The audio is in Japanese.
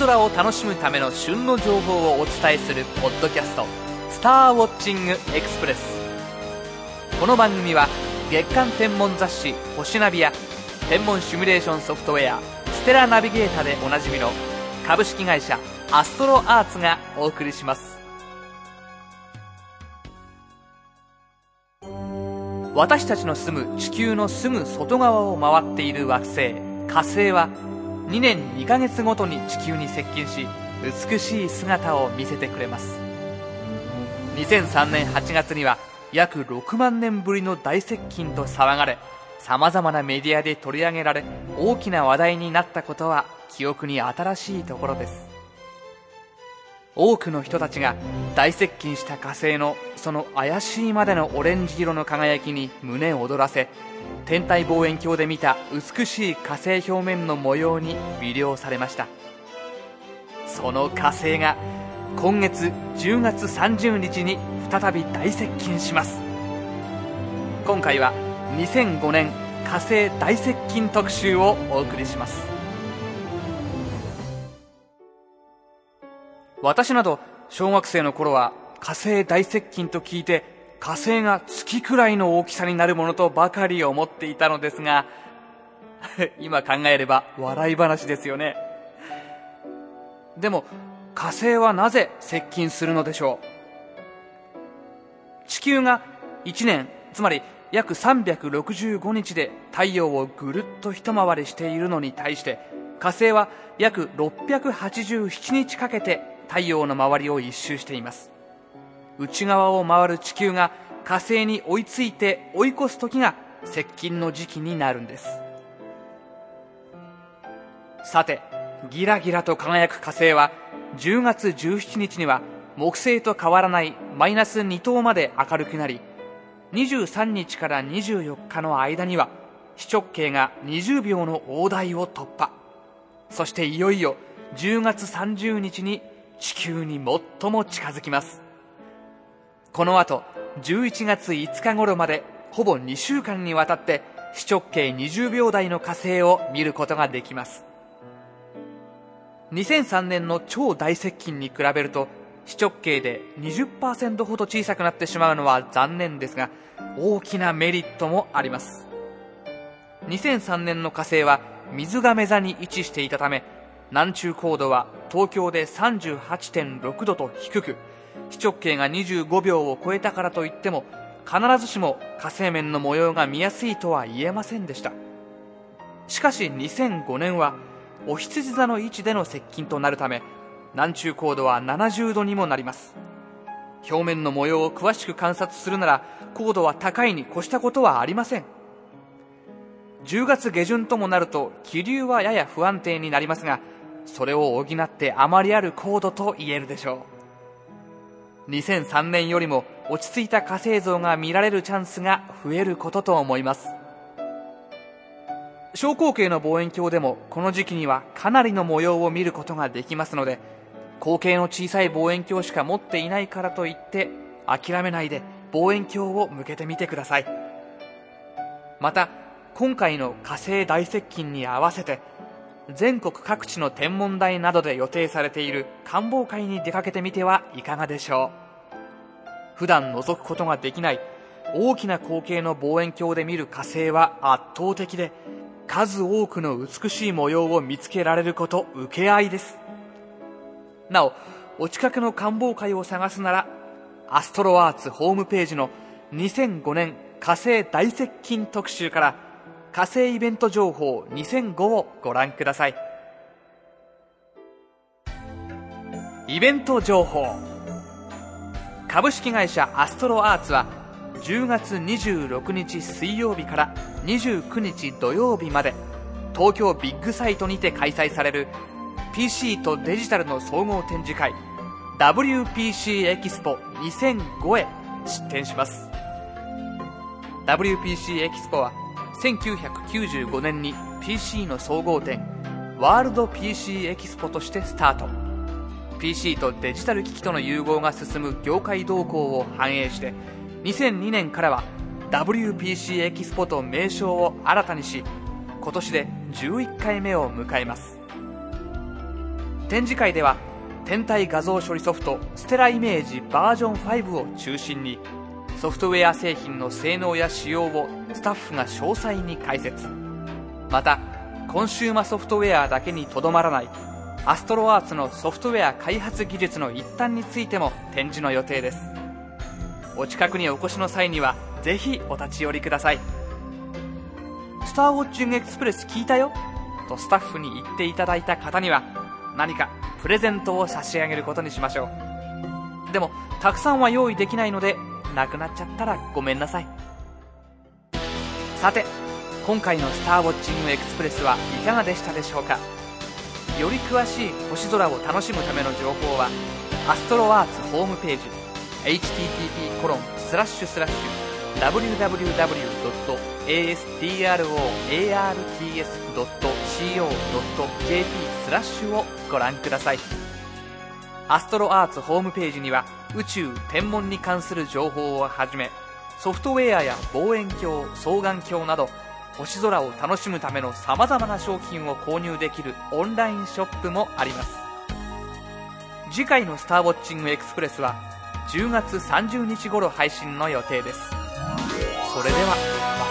空を楽しむための旬の情報をお伝えするポッドキャスト「スターウォッチングエクスプレス」この番組は月間天文雑誌「星ナビ」や天文シミュレーションソフトウェア「ステラナビゲータ」でおなじみの株式会社アストロアーツがお送りします。私たちの住む地球のすぐ外側を回っている惑星火星は2年2ヶ月ごとに地球に接近し美しい姿を見せてくれます。2003年8月には約6万年ぶりの大接近と騒がれさまざまなメディアで取り上げられ大きな話題になったことは記憶に新しいところです。多くの人たちが大接近した火星のその怪しいまでのオレンジ色の輝きに胸を躍らせ天体望遠鏡で見た美しい火星表面の模様に魅了されました。その火星が今月10月30日に再び大接近します。今回は2005年火星大接近特集をお送りします。私など小学生の頃は火星大接近と聞いて火星が月くらいの大きさになるものとばかり思っていたのですが 今考えれば笑い話ですよね。でも火星はなぜ接近するのでしょう？地球が1年つまり約365日で太陽をぐるっと一回りしているのに対して火星は約687日かけて太陽の周りを一周しています。内側を回る地球が火星に追いついて追い越す時が接近の時期になるんです。さてギラギラと輝く火星は10月17日には木星と変わらないマイナス2等まで明るくなり23日から24日の間には視直径が20秒の大台を突破。そしていよいよ10月30日に地球に最も近づきます。この後11月5日頃までほぼ2週間にわたって視直径20秒台の火星を見ることができます。2003年の超大接近に比べると視直径で20%ほど小さくなってしまうのは残念ですが大きなメリットもあります。2003年の火星は水亀座に位置していたため南中高度は東京で38.6度と低く視直径が25秒を超えたからといっても必ずしも火星面の模様が見やすいとは言えませんでした。しかし2005年はお羊座の位置での接近となるため南中高度は70度にもなります。表面の模様を詳しく観察するなら高度は高いに越したことはありません。10月下旬ともなると気流はやや不安定になりますがそれを補ってあまりある高度と言えるでしょう。2003年よりも落ち着いた火星像が見られるチャンスが増えることと思います。小口径の望遠鏡でもこの時期にはかなりの模様を見ることができますので口径の小さい望遠鏡しか持っていないからといって諦めないで望遠鏡を向けてみてください。また今回の火星大接近に合わせて全国各地の天文台などで予定されている観望会に出かけてみてはいかがでしょう。普段覗くことができない大きな光景の望遠鏡で見る火星は圧倒的で数多くの美しい模様を見つけられること受け合いです。なおお近くの観望会を探すならアストロアーツホームページの2005年火星大接近特集から火星イベント情報2005をご覧ください。イベント情報。株式会社アストロアーツは10月26日水曜日から29日土曜日まで東京ビッグサイトにて開催される PC とデジタルの総合展示会 WPC エキスポ2005へ出展します。WPC エキスポは1995年に PC の総合店ワールド PC エキスポとしてスタート。PC とデジタル機器との融合が進む業界動向を反映して2002年からは WPC エキスポと名称を新たにし今年で11回目を迎えます。展示会では天体画像処理ソフトステライメージバージョン5を中心にソフトウェア製品の性能や仕様をスタッフが詳細に解説。またコンシューマソフトウェアだけにとどまらないアストロアーツのソフトウェア開発技術の一端についても展示の予定です。お近くにお越しの際にはぜひお立ち寄りください。スターウォッチングエクスプレス聞いたよ？とスタッフに言っていただいた方には何かプレゼントを差し上げることにしましょう。でもたくさんは用意できないのでなくなっちゃったらごめんなさい。さて今回の「スターウォッチングエクスプレス」はいかがでしたでしょうか？より詳しい星空を楽しむための情報はアストロアーツホームページ http コロンスラッシュスラッシュ www.astroarts.co.jp スラッシュをご覧ください。アストロアーツホームページには宇宙天文に関する情報をはじめソフトウェアや望遠鏡双眼鏡など星空を楽しむためのさまざまな商品を購入できるオンラインショップもあります。次回の「スターウォッチングエクスプレス」は10月30日頃配信の予定です。それでは